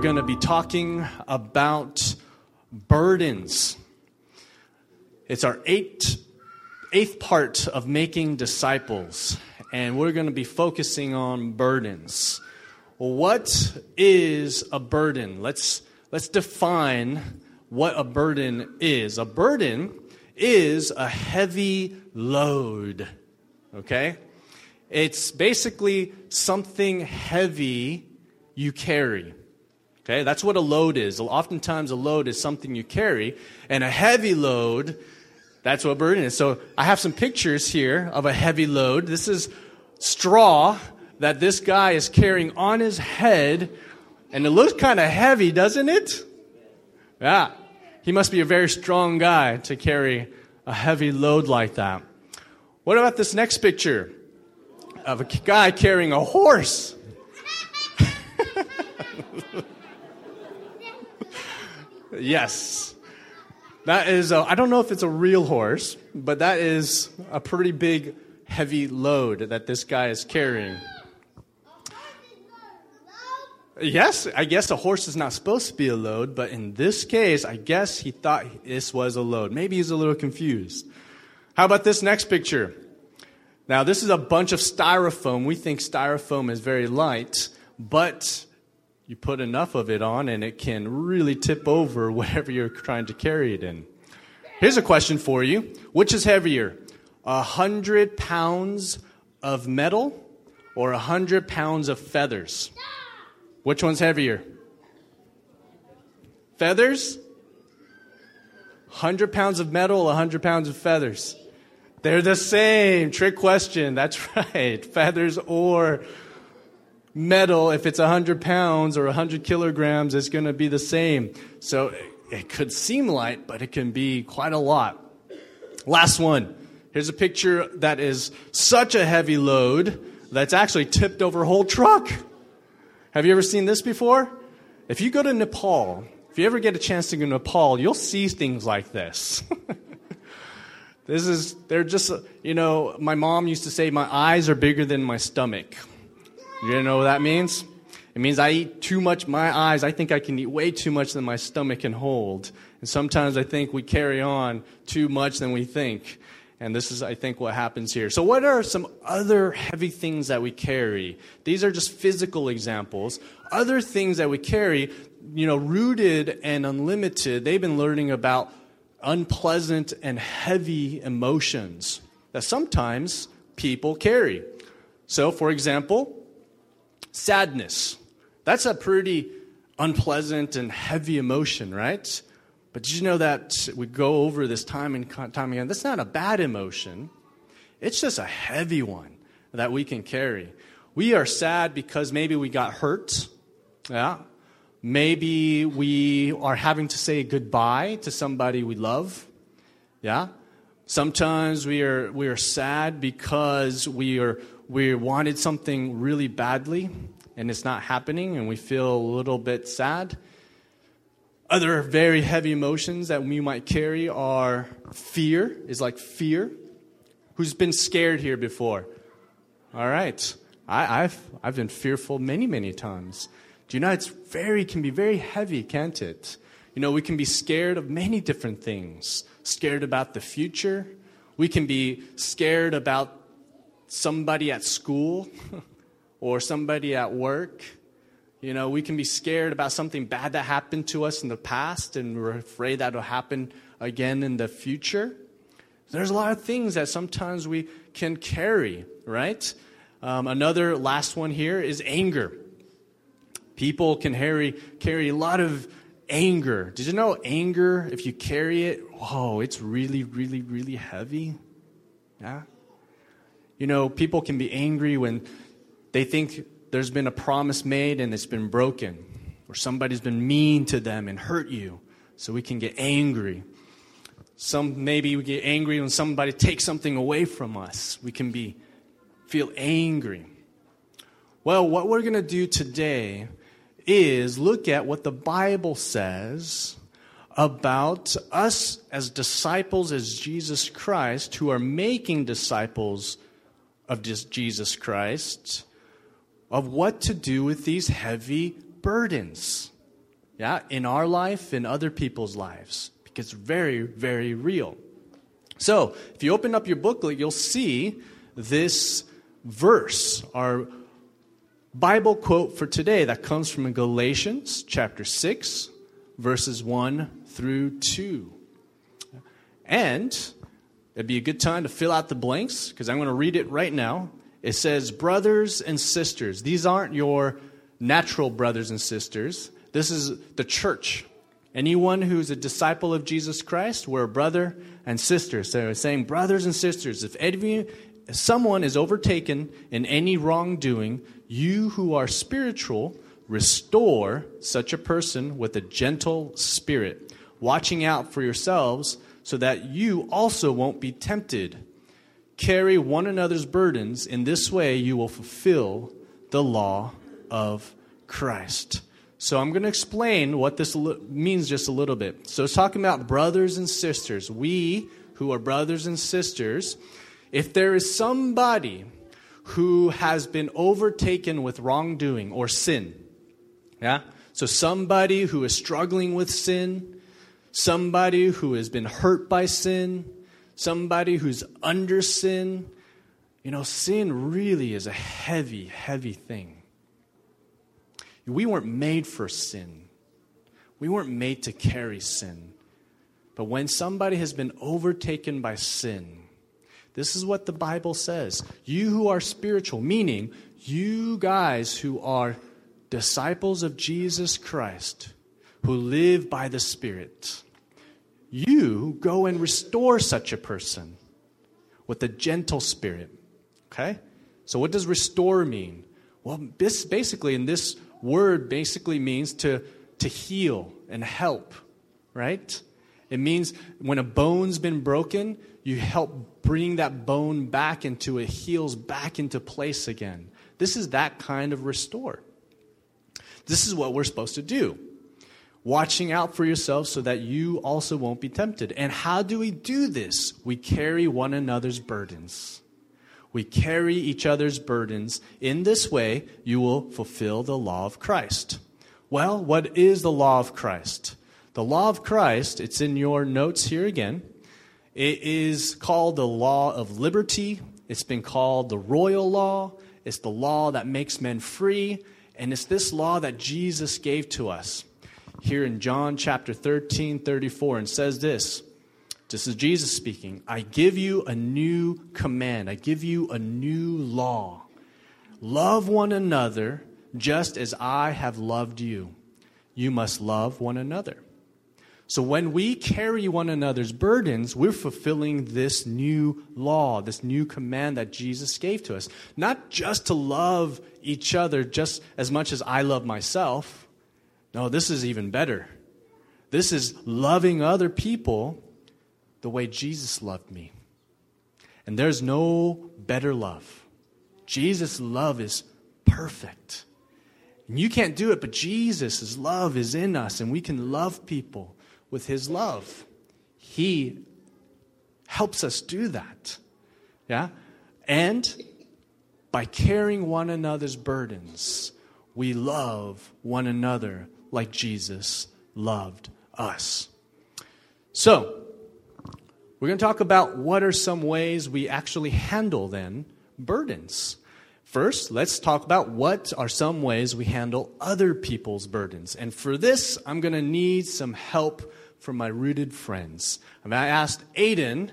going to be talking about burdens. It's our eighth, eighth part of making disciples, and we're going to be focusing on burdens. What is a burden? Let's, let's define what a burden is. A burden is a heavy load, okay? It's basically something heavy you carry. Okay, that's what a load is. Oftentimes, a load is something you carry, and a heavy load, that's what burden is. So, I have some pictures here of a heavy load. This is straw that this guy is carrying on his head, and it looks kind of heavy, doesn't it? Yeah. He must be a very strong guy to carry a heavy load like that. What about this next picture of a guy carrying a horse? Yes. That is, I don't know if it's a real horse, but that is a pretty big, heavy load that this guy is carrying. Yes, I guess a horse is not supposed to be a load, but in this case, I guess he thought this was a load. Maybe he's a little confused. How about this next picture? Now, this is a bunch of styrofoam. We think styrofoam is very light, but you put enough of it on and it can really tip over whatever you're trying to carry it in. Here's a question for you Which is heavier, a hundred pounds of metal or a hundred pounds of feathers? Which one's heavier? Feathers? 100 pounds of metal, 100 pounds of feathers. They're the same. Trick question. That's right. Feathers or metal, if it's 100 pounds or 100 kilograms, it's going to be the same. So it could seem light, but it can be quite a lot. Last one. Here's a picture that is such a heavy load that's actually tipped over a whole truck. Have you ever seen this before? If you go to Nepal, if you ever get a chance to go to Nepal, you'll see things like this. this is, they're just, you know, my mom used to say, my eyes are bigger than my stomach. You know what that means? It means I eat too much, my eyes, I think I can eat way too much than my stomach can hold. And sometimes I think we carry on too much than we think. And this is, I think, what happens here. So, what are some other heavy things that we carry? These are just physical examples. Other things that we carry, you know, rooted and unlimited, they've been learning about unpleasant and heavy emotions that sometimes people carry. So, for example, sadness. That's a pretty unpleasant and heavy emotion, right? But did you know that we go over this time and time again? That's not a bad emotion. It's just a heavy one that we can carry. We are sad because maybe we got hurt. Yeah. Maybe we are having to say goodbye to somebody we love. Yeah. Sometimes we are, we are sad because we, are, we wanted something really badly and it's not happening and we feel a little bit sad. Other very heavy emotions that we might carry are fear, is like fear. Who's been scared here before? All right. I, have I've been fearful many, many times. Do you know it's very, can be very heavy, can't it? You know, we can be scared of many different things. Scared about the future. We can be scared about somebody at school or somebody at work. You know, we can be scared about something bad that happened to us in the past and we're afraid that will happen again in the future. There's a lot of things that sometimes we can carry, right? Um, another last one here is anger. People can carry, carry a lot of anger. Did you know anger, if you carry it, whoa, it's really, really, really heavy? Yeah? You know, people can be angry when they think there's been a promise made and it's been broken, or somebody's been mean to them and hurt you, so we can get angry. Some maybe we get angry when somebody takes something away from us. We can be feel angry. Well, what we're going to do today is look at what the Bible says about us as disciples as Jesus Christ who are making disciples of Jesus Christ of what to do with these heavy burdens. yeah, in our life, in other people's lives, because it's very, very real. So, if you open up your booklet, you'll see this verse, our Bible quote for today that comes from Galatians chapter 6, verses 1 through 2. And it'd be a good time to fill out the blanks because I'm going to read it right now. It says, Brothers and sisters. These aren't your natural brothers and sisters. This is the church. Anyone who's a disciple of Jesus Christ, we're a brother and sister. So it's saying, brothers and sisters, if any, if someone is overtaken in any wrongdoing, you who are spiritual, restore such a person with a gentle spirit, watching out for yourselves so that you also won't be tempted. Carry one another's burdens. In this way, you will fulfill the law of Christ. So I'm going to explain what this means just a little bit. So it's talking about brothers and sisters. We who are brothers and sisters, if there is somebody who has been overtaken with wrongdoing or sin, yeah? So somebody who is struggling with sin, somebody who has been hurt by sin, somebody who's under sin, you know, sin really is a heavy, heavy thing. We weren't made for sin. We weren't made to carry sin. But when somebody has been overtaken by sin, this is what the Bible says. You who are spiritual, meaning you guys who are disciples of Jesus Christ, who live by the Spirit, you go and restore such a person with a gentle spirit. Okay? So, what does restore mean? Well, this basically in this word basically means to, to heal and help, right? It means when a bone's been broken, you help bring that bone back into it, heals back into place again. This is that kind of restore. This is what we're supposed to do. Watching out for yourself so that you also won't be tempted. And how do we do this? We carry one another's burdens. We carry each other's burdens. In this way, you will fulfill the law of Christ. Well, what is the law of Christ? The law of Christ, it's in your notes here again. It is called the law of liberty. It's been called the royal law. It's the law that makes men free. And it's this law that Jesus gave to us here in John chapter 13, 34, and says this this is Jesus speaking. I give you a new command. I give you a new law. Love one another just as I have loved you. You must love one another. So when we carry one another's burdens, we're fulfilling this new law, this new command that Jesus gave to us. Not just to love each other just as much as I love myself. No, this is even better. This is loving other people the way Jesus loved me. And there's no better love. Jesus' love is perfect. And you can't do it, but Jesus' love is in us, and we can love people with his love. He helps us do that. Yeah? And by carrying one another's burdens, we love one another like Jesus loved us. So, we're going to talk about what are some ways we actually handle then burdens. First, let's talk about what are some ways we handle other people's burdens. And for this, I'm going to need some help from my rooted friends. I, mean, I asked Aiden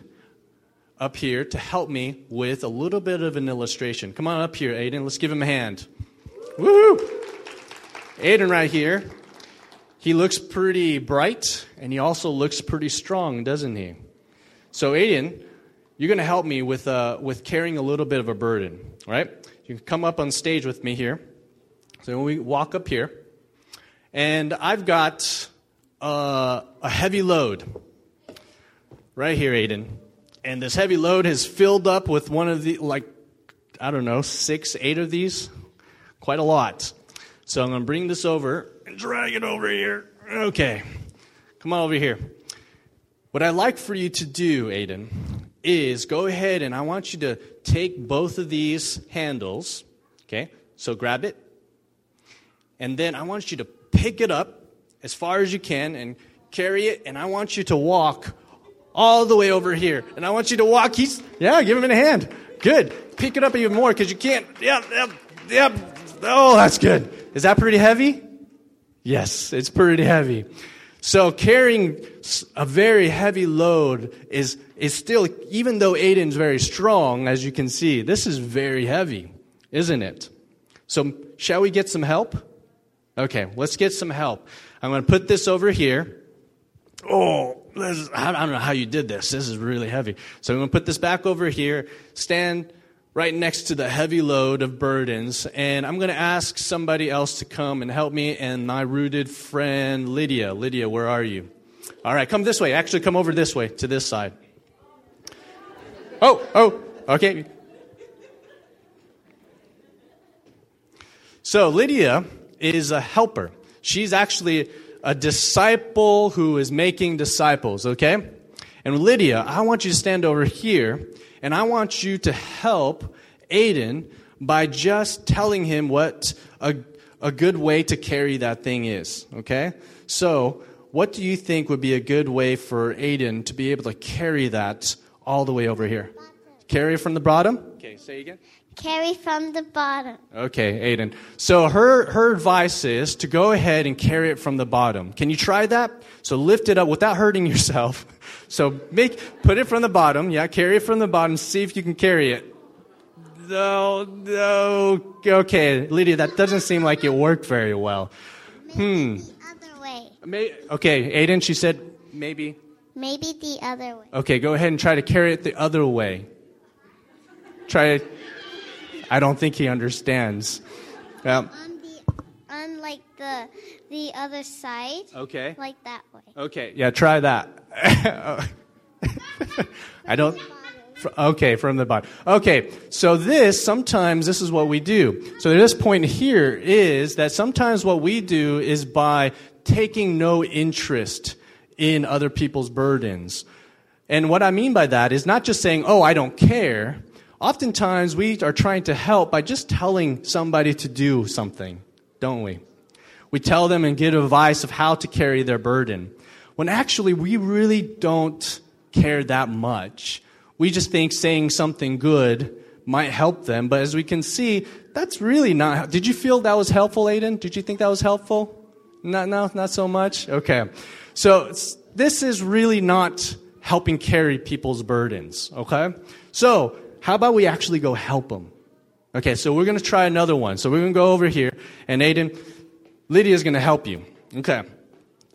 up here to help me with a little bit of an illustration. Come on up here, Aiden. Let's give him a hand. Woohoo! Aiden right here. He looks pretty bright, and he also looks pretty strong, doesn't he? So, Aiden, you're going to help me with, uh, with carrying a little bit of a burden, right? You can come up on stage with me here. So, we walk up here, and I've got uh, a heavy load right here, Aiden. And this heavy load has filled up with one of the, like, I don't know, six, eight of these. Quite a lot. So I'm going to bring this over and drag it over here. Okay. Come on over here. What I'd like for you to do, Aiden, is go ahead and I want you to take both of these handles, okay? So grab it. And then I want you to pick it up as far as you can and carry it, and I want you to walk all the way over here. And I want you to walk. He's, yeah, give him a hand. Good. Pick it up even more because you can't. Yep, yep, yep. Oh, that's good. Is that pretty heavy? Yes, it's pretty heavy. So carrying a very heavy load is, is still, even though Aiden's very strong, as you can see, this is very heavy, isn't it? So shall we get some help? Okay, let's get some help. I'm going to put this over here. Oh, is, I don't know how you did this. This is really heavy. So I'm going to put this back over here, stand right next to the heavy load of burdens, and I'm going to ask somebody else to come and help me, and my rooted friend Lydia. Lydia, where are you? All right, come this way. Actually, come over this way, to this side. Oh, oh, okay. So, Lydia is a helper. She's actually a disciple who is making disciples, okay? And Lydia, I want you to stand over here and I want you to help Aiden by just telling him what a, a good way to carry that thing is, okay? So, what do you think would be a good way for Aiden to be able to carry that all the way over here? Carry from the bottom? Okay, say again. Carry from the bottom. Okay, Aiden. So her, her advice is to go ahead and carry it from the bottom. Can you try that? So lift it up without hurting yourself. So make, put it from the bottom. Yeah, carry it from the bottom. See if you can carry it. No, no. Okay, Lydia, that doesn't seem like it worked very well. Maybe hmm. the other way. May, okay, Aiden, she said maybe. Maybe the other way. Okay, go ahead and try to carry it the other way. Try it. I don't think he understands. Yeah. On the, on like the the other side. Okay. Like that way. Okay. Yeah. Try that. I don't. Okay, from the bottom. Okay, so this, sometimes this is what we do. So this point here is that sometimes what we do is by taking no interest in other people's burdens. And what I mean by that is not just saying, oh, I don't care, Oftentimes, we are trying to help by just telling somebody to do something, don't we? We tell them and give advice of how to carry their burden. When actually, we really don't care that much. We just think saying something good might help them, but as we can see, that's really not. Did you feel that was helpful, Aiden? Did you think that was helpful? Not, no, not so much? Okay. So, this is really not helping carry people's burdens, okay? So, how about we actually go help them? Okay, so we're going to try another one. So we're going to go over here, and Aiden, Lydia is going to help you. Okay.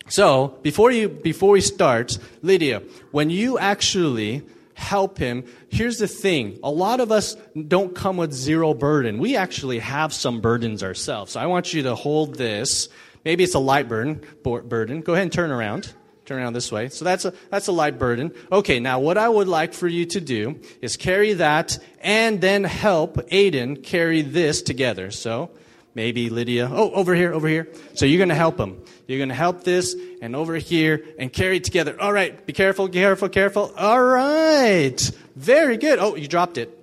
So before you before we start, Lydia, when you actually help him, here's the thing: a lot of us don't come with zero burden. We actually have some burdens ourselves. So I want you to hold this. Maybe it's a light burden. Burden. Go ahead and turn around. Turn around this way. So that's a, that's a light burden. Okay, now what I would like for you to do is carry that and then help Aiden carry this together. So maybe Lydia, oh, over here, over here. So you're going to help him. You're going to help this and over here and carry it together. All right, be careful, careful, careful. All right. Very good. Oh, you dropped it.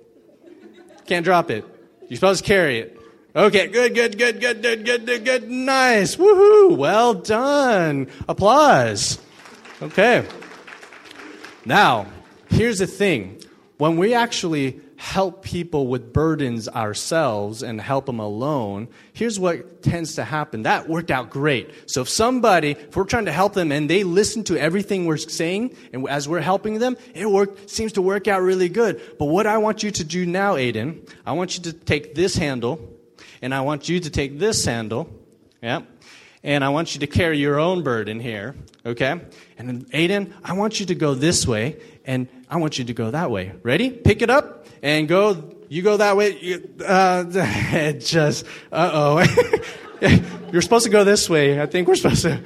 Can't drop it. You're supposed to carry it. Okay, good, good, good, good, good, good, good, good. Nice. Woohoo. Well done. Applause. Okay. Now, here's the thing. When we actually help people with burdens ourselves and help them alone, here's what tends to happen. That worked out great. So if somebody, if we're trying to help them and they listen to everything we're saying, and as we're helping them, it work, seems to work out really good. But what I want you to do now, Aiden, I want you to take this handle, and I want you to take this handle, yeah, and I want you to carry your own burden here, okay? And then, Aiden, I want you to go this way, and I want you to go that way. Ready? Pick it up and go. You go that way. You, uh, just, uh oh. You're supposed to go this way. I think we're supposed to.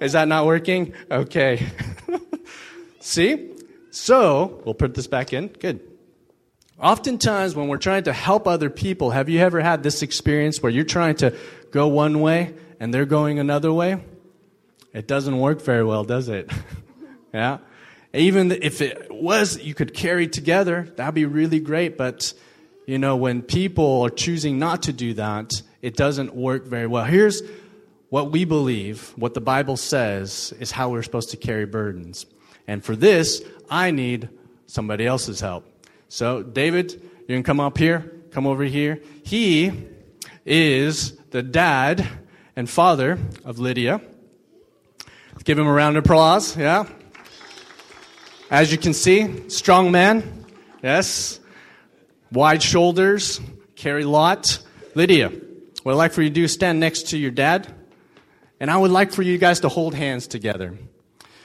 Is that not working? Okay. See? So, we'll put this back in. Good. Oftentimes, when we're trying to help other people, have you ever had this experience where you're trying to go one way and they're going another way, it doesn't work very well, does it? yeah? Even if it was, you could carry together, that'd be really great. But, you know, when people are choosing not to do that, it doesn't work very well. Here's what we believe, what the Bible says, is how we're supposed to carry burdens. And for this, I need somebody else's help. So, David, you can come up here, come over here. He is the dad and father of Lydia. Let's give him a round of applause, yeah? As you can see, strong man, yes, wide shoulders, carry lot. Lydia, what I'd like for you to do stand next to your dad, and I would like for you guys to hold hands together.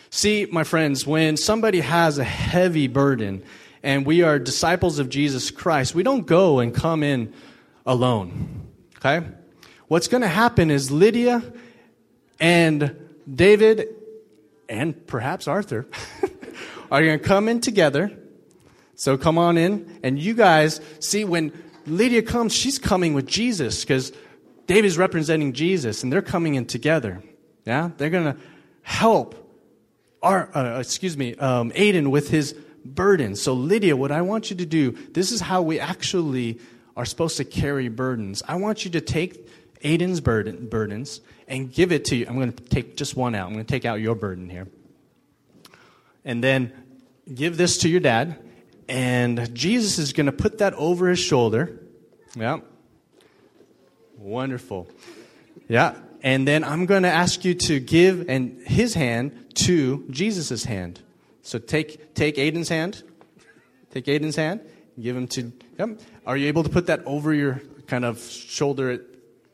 See, my friends, when somebody has a heavy burden and we are disciples of Jesus Christ, we don't go and come in alone. Okay? What's going to happen is Lydia and David and perhaps Arthur are going to come in together. So come on in. And you guys, see, when Lydia comes, she's coming with Jesus because David's representing Jesus and they're coming in together. Yeah? They're going to help our, uh, excuse me, um, Aiden with his burden. So, Lydia, what I want you to do, this is how we actually are supposed to carry burdens. I want you to take Aiden's burden, burdens and give it to you. I'm going to take just one out. I'm going to take out your burden here. And then give this to your dad. And Jesus is going to put that over his shoulder. Yeah. Wonderful. Yeah. And then I'm going to ask you to give and his hand to Jesus' hand. So take, take Aiden's hand. Take Aiden's hand. Give him to him. Are you able to put that over your kind of shoulder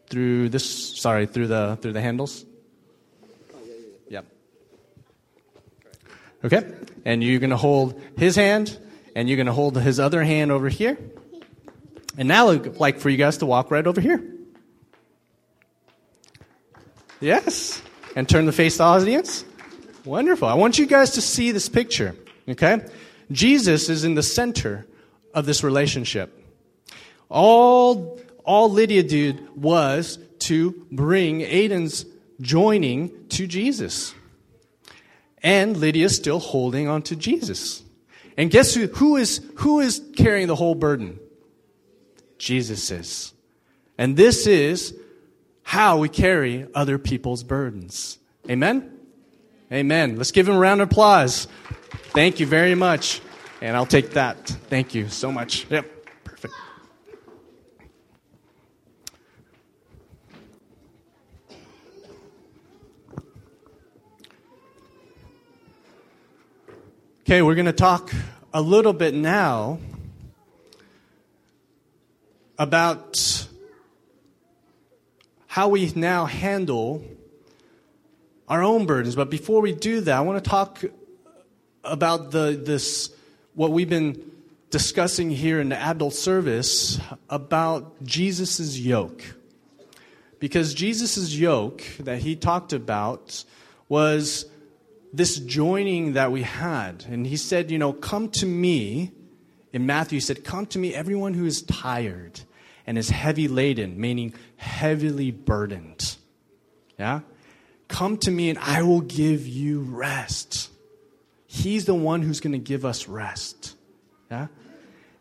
through this, sorry, through the, through the handles? Yep. Okay. And you're going to hold his hand, and you're going to hold his other hand over here. And now I'd like for you guys to walk right over here. Yes. And turn the face to the audience. Wonderful. I want you guys to see this picture, okay? Jesus is in the center of this relationship. All, all Lydia did was to bring Aiden's joining to Jesus. And Lydia's still holding on to Jesus. And guess who, who, is, who is carrying the whole burden? Jesus is. And this is how we carry other people's burdens. Amen? Amen. Let's give him a round of applause. Thank you very much. And I'll take that. Thank you so much. Yep, perfect. Okay, we're going to talk a little bit now about how we now handle our own burdens. But before we do that, I want to talk about the, this, what we've been discussing here in the adult service about Jesus' yoke. Because Jesus' yoke that he talked about was this joining that we had. And he said, you know, come to me. In Matthew, he said, come to me, everyone who is tired and is heavy laden, meaning heavily burdened. Yeah? Come to me and I will give you rest. He's the one who's going to give us rest. Yeah?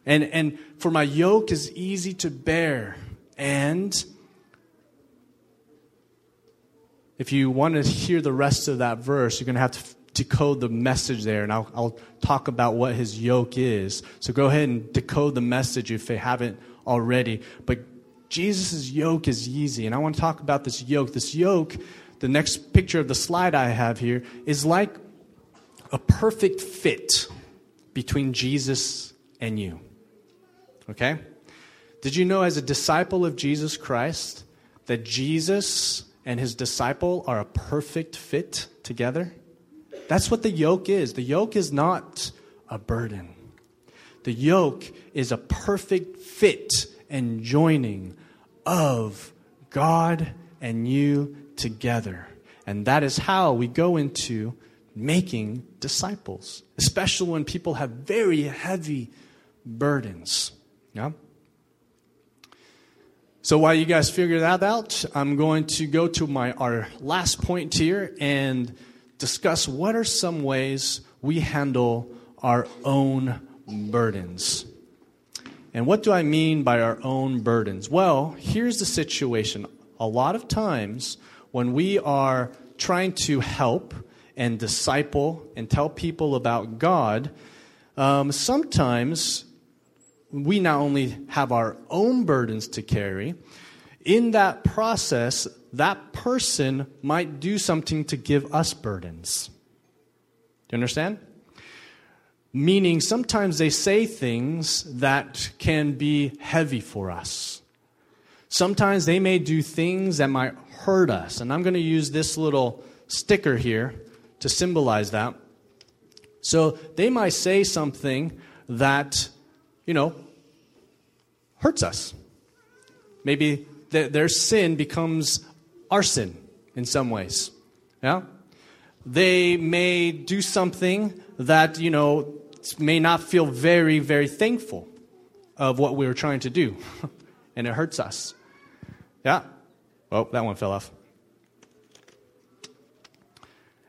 And, and for my yoke is easy to bear. And if you want to hear the rest of that verse, you're going to have to decode the message there. And I'll, I'll talk about what his yoke is. So go ahead and decode the message if you haven't already. But Jesus' yoke is easy. And I want to talk about this yoke. This yoke the next picture of the slide I have here is like a perfect fit between Jesus and you. Okay? Did you know, as a disciple of Jesus Christ, that Jesus and his disciple are a perfect fit together? That's what the yoke is. The yoke is not a burden, the yoke is a perfect fit and joining of God and you together. And that is how we go into making disciples, especially when people have very heavy burdens. Yeah? So while you guys figure that out, I'm going to go to my our last point here and discuss what are some ways we handle our own burdens. And what do I mean by our own burdens? Well, here's the situation. A lot of times when we are trying to help and disciple and tell people about God, um, sometimes we not only have our own burdens to carry, in that process, that person might do something to give us burdens. Do you understand? Meaning, sometimes they say things that can be heavy for us. Sometimes they may do things that might hurt us. And I'm going to use this little sticker here to symbolize that. So they might say something that, you know, hurts us. Maybe th- their sin becomes our sin in some ways. Yeah? They may do something that, you know, may not feel very, very thankful of what we were trying to do. and it hurts us. Yeah? Oh, that one fell off.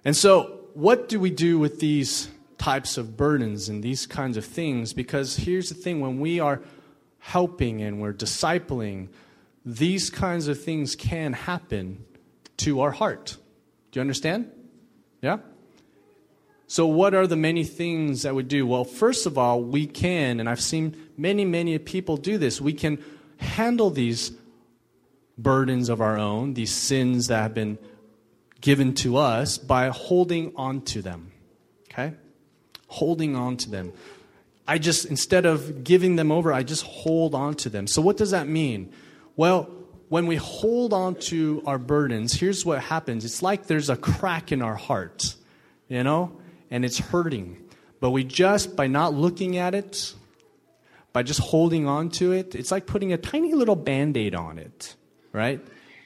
And so, what do we do with these types of burdens and these kinds of things? Because here's the thing when we are helping and we're discipling, these kinds of things can happen to our heart. Do you understand? Yeah? So, what are the many things that we do? Well, first of all, we can, and I've seen many, many people do this, we can handle these burdens of our own, these sins that have been given to us, by holding on to them. Okay? Holding on to them. I just, instead of giving them over, I just hold on to them. So, what does that mean? Well, when we hold on to our burdens, here's what happens it's like there's a crack in our heart, you know, and it's hurting. But we just, by not looking at it, by just holding on to it, it's like putting a tiny little band aid on it, right?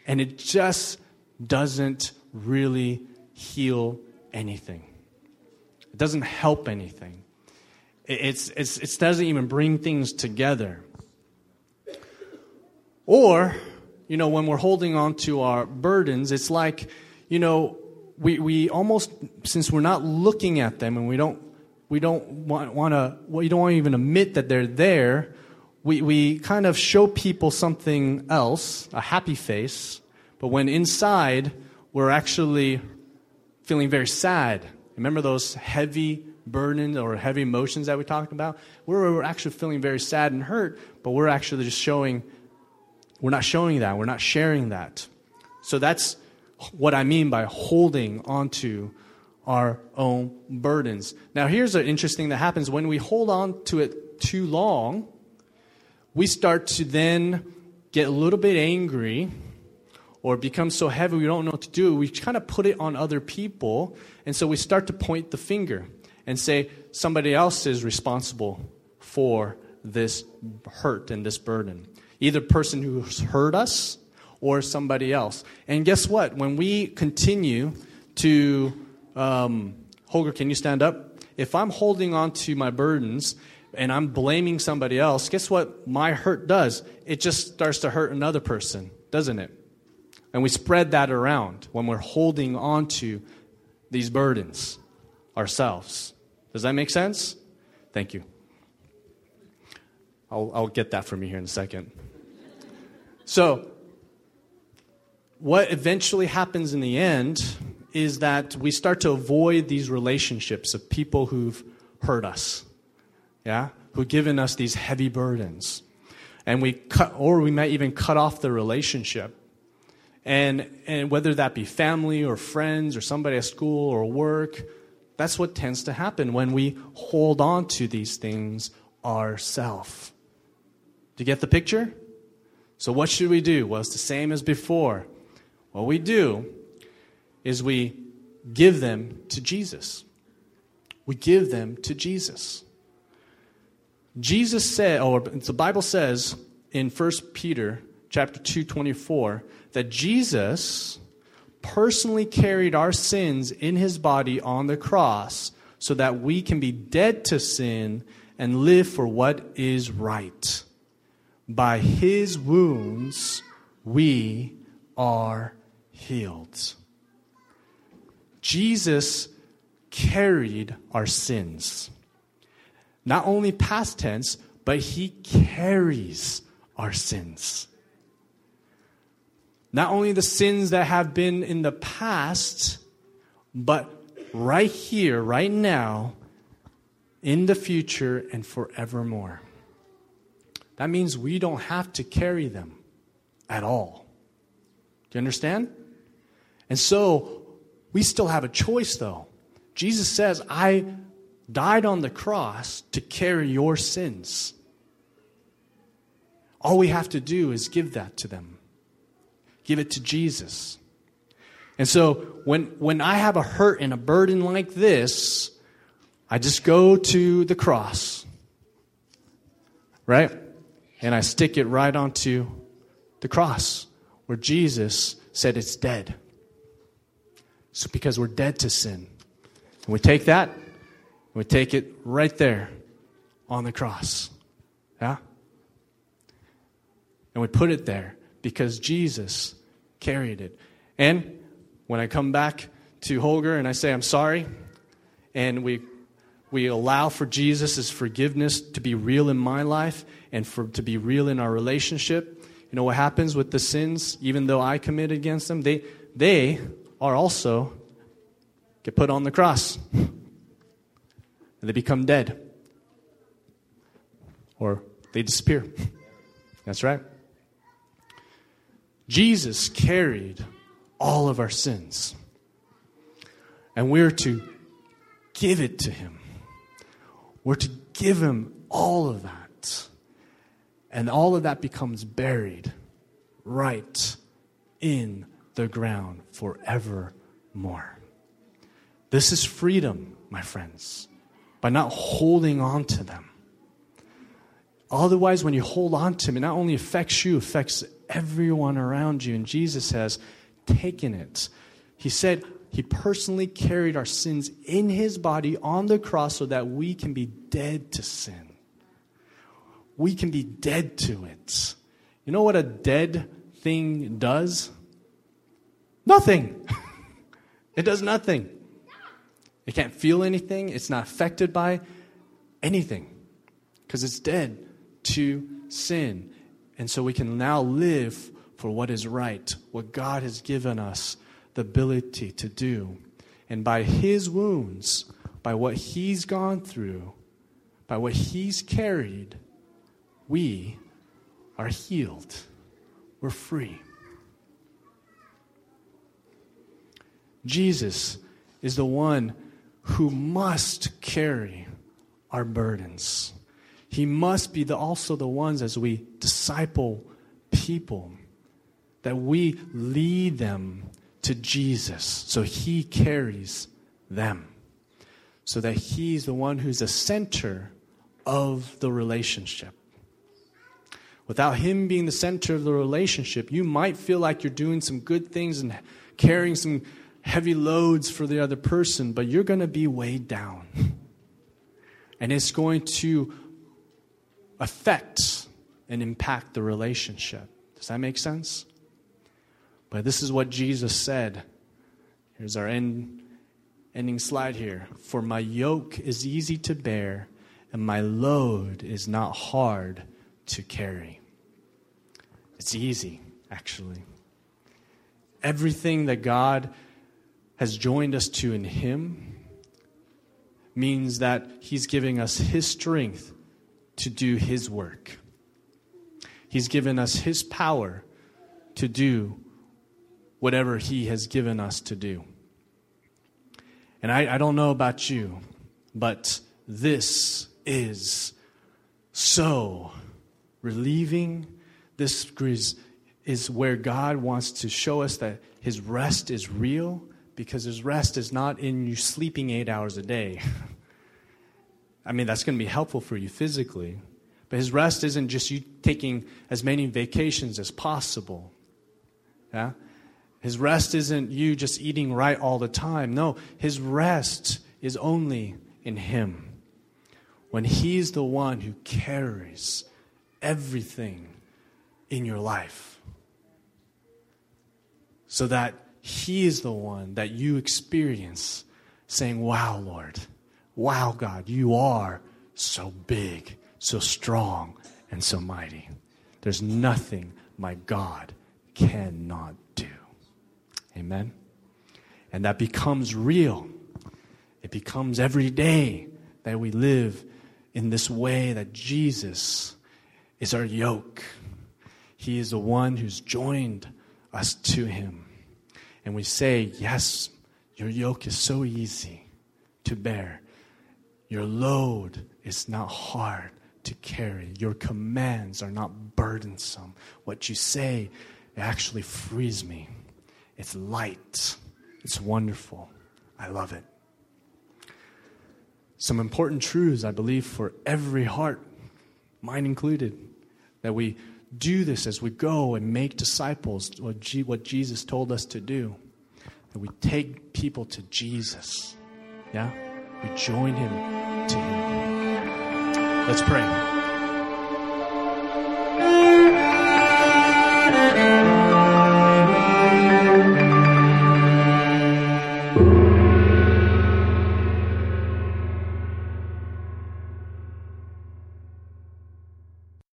And it just doesn't really heal anything, it doesn't help anything. It's, it's, it doesn't even bring things together. Or, you know, when we're holding on to our burdens, it's like, you know, we, we almost, since we're not looking at them and we don't, we don't want, want to, we don't want to even admit that they're there, we, we kind of show people something else, a happy face, but when inside, we're actually feeling very sad. Remember those heavy burden or heavy emotions that we talked about, we're, we're actually feeling very sad and hurt, but we're actually just showing, we're not showing that, we're not sharing that. So that's what I mean by holding onto our own burdens. Now, here's an interesting that happens when we hold on to it too long, we start to then get a little bit angry or become so heavy we don't know what to do. We kind of put it on other people, and so we start to point the finger and say somebody else is responsible for this hurt and this burden. Either person who's hurt us or somebody else. And guess what? When we continue to, um, Holger, can you stand up? If I'm holding on to my burdens and I'm blaming somebody else, guess what my hurt does? It just starts to hurt another person, doesn't it? And we spread that around when we're holding on to these burdens ourselves. Does that make sense? Thank you. I'll, I'll get that from you here in a second. So, what eventually happens in the end is that we start to avoid these relationships of people who've hurt us, yeah, who've given us these heavy burdens, and we cut, or we might even cut off the relationship and, and whether that be family or friends or somebody at school or work, that's what tends to happen when we hold on to these things ourselves. Do you get the picture? So, what should we do? Well, it's the same as before. What we do is we give them to Jesus. We give them to Jesus. Jesus said, or the Bible says in 1 Peter chapter 2, 24, that Jesus personally carried our sins in his body on the cross so that we can be dead to sin and live for what is right. By his wounds, we are healed. Jesus carried our sins. Not only past tense, but he carries our sins. Not only the sins that have been in the past, but right here, right now, in the future, and forevermore. That means we don't have to carry them at all. Do you understand? And so we still have a choice, though. Jesus says, I died on the cross to carry your sins. All we have to do is give that to them, give it to Jesus. And so when, when I have a hurt and a burden like this, I just go to the cross, right? And I stick it right onto the cross where Jesus said it's dead. So because we're dead to sin. And we take that, and we take it right there on the cross. Yeah? And we put it there because Jesus carried it. And when I come back to Holger and I say, I'm sorry, and we, we allow for Jesus' forgiveness to be real in my life and for to be real in our relationship, you know what happens with the sins, even though I commit against them? They, they are also get put on the cross. and they become dead. Or they disappear. That's right. Jesus carried all of our sins. And we're to give it to him. We're to give him all of that. And all of that becomes buried right in the ground forevermore. This is freedom, my friends, by not holding on to them. Otherwise, when you hold on to them, it not only affects you, affects everyone around you. And Jesus has taken it. He said he personally carried our sins in his body on the cross so that we can be dead to sin. We can be dead to it. You know what a dead thing does? Nothing. it does nothing. It can't feel anything, it's not affected by anything because it's dead to sin. And so we can now live for what is right, what God has given us the ability to do. And by His wounds, by what He's gone through, by what He's carried, we are healed. We're free. Jesus is the one who must carry our burdens. He must be the, also the ones as we disciple people that we lead them to Jesus so he carries them. So that he's the one who's the center of the relationship. Without him being the center of the relationship, you might feel like you're doing some good things and carrying some heavy loads for the other person, but you're going to be weighed down. And it's going to affect and impact the relationship. Does that make sense? But this is what Jesus said. Here's our end, ending slide here. For my yoke is easy to bear, and my load is not hard to carry. It's easy, actually. Everything that God has joined us to in Him means that He's giving us His strength to do His work. He's given us His power to do whatever He has given us to do. And I, I don't know about you, but this is so relieving. This is, is where God wants to show us that His rest is real because his rest is not in you sleeping eight hours a day. I mean, that's going to be helpful for you physically. But his rest isn't just you taking as many vacations as possible. Yeah? His rest isn't you just eating right all the time. No, his rest is only in him. When he's the one who carries everything in your life. So that he is the one that you experience saying, Wow, Lord. Wow, God, you are so big, so strong, and so mighty. There's nothing my God cannot do. Amen? And that becomes real. It becomes every day that we live in this way that Jesus is our yoke. He is the one who's joined us to Him. And we say, Yes, your yoke is so easy to bear. Your load is not hard to carry. Your commands are not burdensome. What you say actually frees me. It's light. It's wonderful. I love it. Some important truths, I believe, for every heart, mine included, that we do this as we go and make disciples, what, Jesus told us to do. That we take people to Jesus. Yeah? We join him to him. Let's pray.